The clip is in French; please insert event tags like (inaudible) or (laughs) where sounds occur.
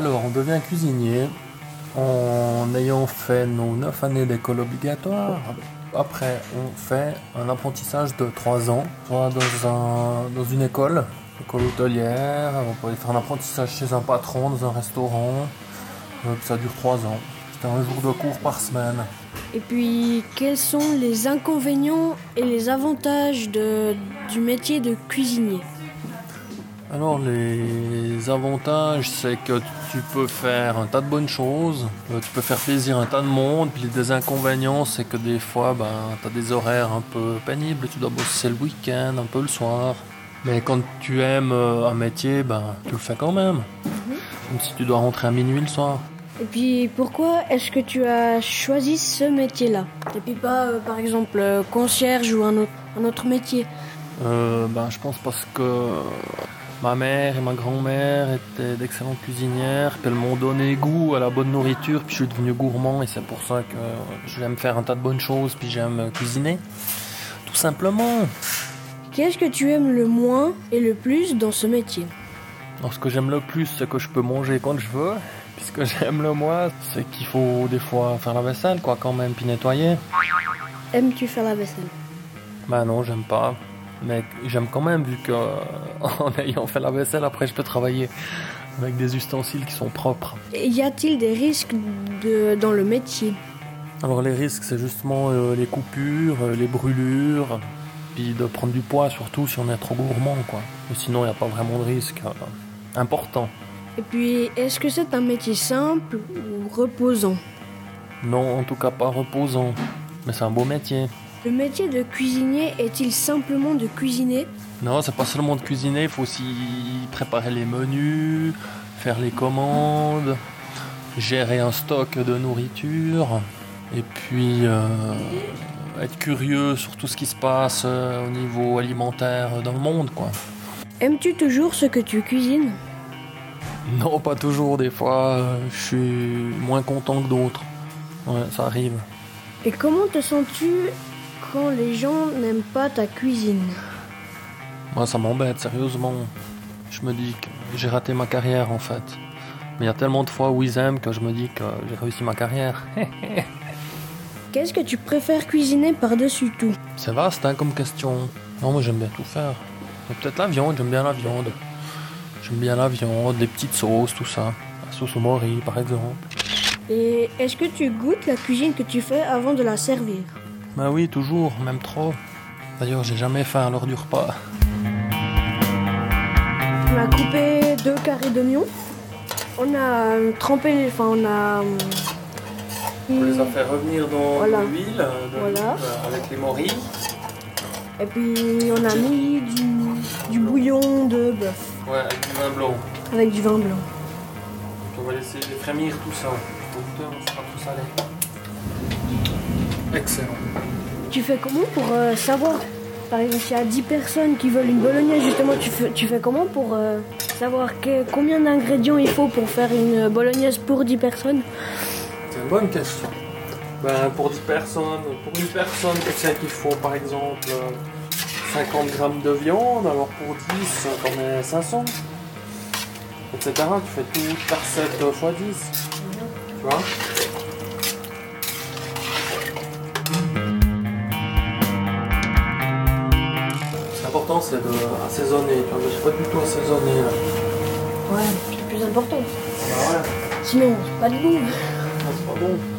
devient cuisinier en ayant fait nos 9 années d'école obligatoire. Après, on fait un apprentissage de 3 ans, soit dans, un, dans une école, école hôtelière, on peut aller faire un apprentissage chez un patron, dans un restaurant. Euh, ça dure 3 ans. C'est un jour de cours par semaine. Et puis, quels sont les inconvénients et les avantages du métier de cuisinier? Alors les avantages, c'est que tu peux faire un tas de bonnes choses, euh, tu peux faire plaisir à un tas de monde, puis les désinconvénients, c'est que des fois, ben, tu as des horaires un peu pénibles, tu dois bosser le week-end, un peu le soir. Mais quand tu aimes euh, un métier, ben, tu le fais quand même. Même si tu dois rentrer à minuit le soir. Et puis, pourquoi est-ce que tu as choisi ce métier-là? Et puis pas, euh, par exemple, concierge ou un autre, un autre métier? Euh, ben, je pense parce que ma mère et ma grand-mère étaient d'excellentes cuisinières, puis elles m'ont donné goût à la bonne nourriture, puis je suis devenu gourmand et c'est pour ça que j'aime faire un tas de bonnes choses, puis j'aime cuisiner. Tout simplement. Qu'est-ce que tu aimes le moins et le plus dans ce métier? Alors, ce que j'aime le plus, c'est que je peux manger quand je veux. Puis ce que (laughs) j'aime le moins, c'est qu'il faut des fois faire la vaisselle, quoi, quand même, puis nettoyer. Aimes-tu faire la vaisselle? Bah non, j'aime pas. Mais j'aime quand même, vu que (laughs) en ayant fait la vaisselle, après je peux travailler avec des ustensiles qui sont propres. Y a-t-il des risques de, dans le métier? Alors les risques, c'est justement euh, les coupures, euh, les brûlures, puis de prendre du poids, surtout si on est trop gourmand, quoi. Mais sinon, il n'y a pas vraiment de risque euh, important. Et puis, est-ce que c'est un métier simple ou reposant? Non, en tout cas pas reposant. Mais c'est un beau métier. Le métier de cuisinier est-il simplement de cuisiner Non, c'est pas seulement de cuisiner, il faut aussi préparer les menus, faire les commandes, gérer un stock de nourriture, et puis euh, être curieux sur tout ce qui se passe euh, au niveau alimentaire dans le monde, quoi. Aimes-tu toujours ce que tu cuisines Non, pas toujours, des fois euh, je suis moins content que d'autres. Ouais, ça arrive. Et comment te sens-tu quand les gens n'aiment pas ta cuisine Moi, ça m'embête, sérieusement. Je me dis que j'ai raté ma carrière, en fait. Mais il y a tellement de fois où ils aiment que je me dis que j'ai réussi ma carrière. (laughs) Qu'est-ce que tu préfères cuisiner par-dessus tout? C'est vaste hein, comme question. Non, moi j'aime bien tout faire. Peut-être la viande, j'aime bien la viande. J'aime bien la viande, les petites sauces, tout ça. La sauce au mori, par exemple. Et est-ce que tu goûtes la cuisine que tu fais avant de la servir? Bah oui, toujours, même trop. D'ailleurs, j'ai jamais faim à l'heure du repas. On a coupé deux carrés d'oignons. On a euh, trempé, enfin on a... euh, On les a fait revenir dans Voilà. l'huile euh, Voilà. avec les moris. Et puis on a mis du, du bouillon de bœuf Ouais, avec du vin blanc. avec du vin blanc. On va laisser frémir tout ça. Au bout sera tout salé. Excellent. Tu fais comment pour euh, savoir Par exemple, s'il y a 10 personnes qui veulent une bolognaise, justement, tu fais, tu fais comment pour euh, savoir que- combien d'ingrédients il faut pour faire une bolognaise pour 10 personnes? C'est une bonne question. Ben, pour 10 personnes, pour une personne, sais qu'il faut par exemple euh, 50 grammes de viande, alors pour 10, t'en mets 500, etc. Tu fais toute ta recette x 10. Tu vois? L'important c'est de assaisonner, tu vois, mais j'ai pas du tout assaisonné là. Ouais, c'est le plus important. Ah ouais, Sinon, c'est pas de goût. c'est pas bon.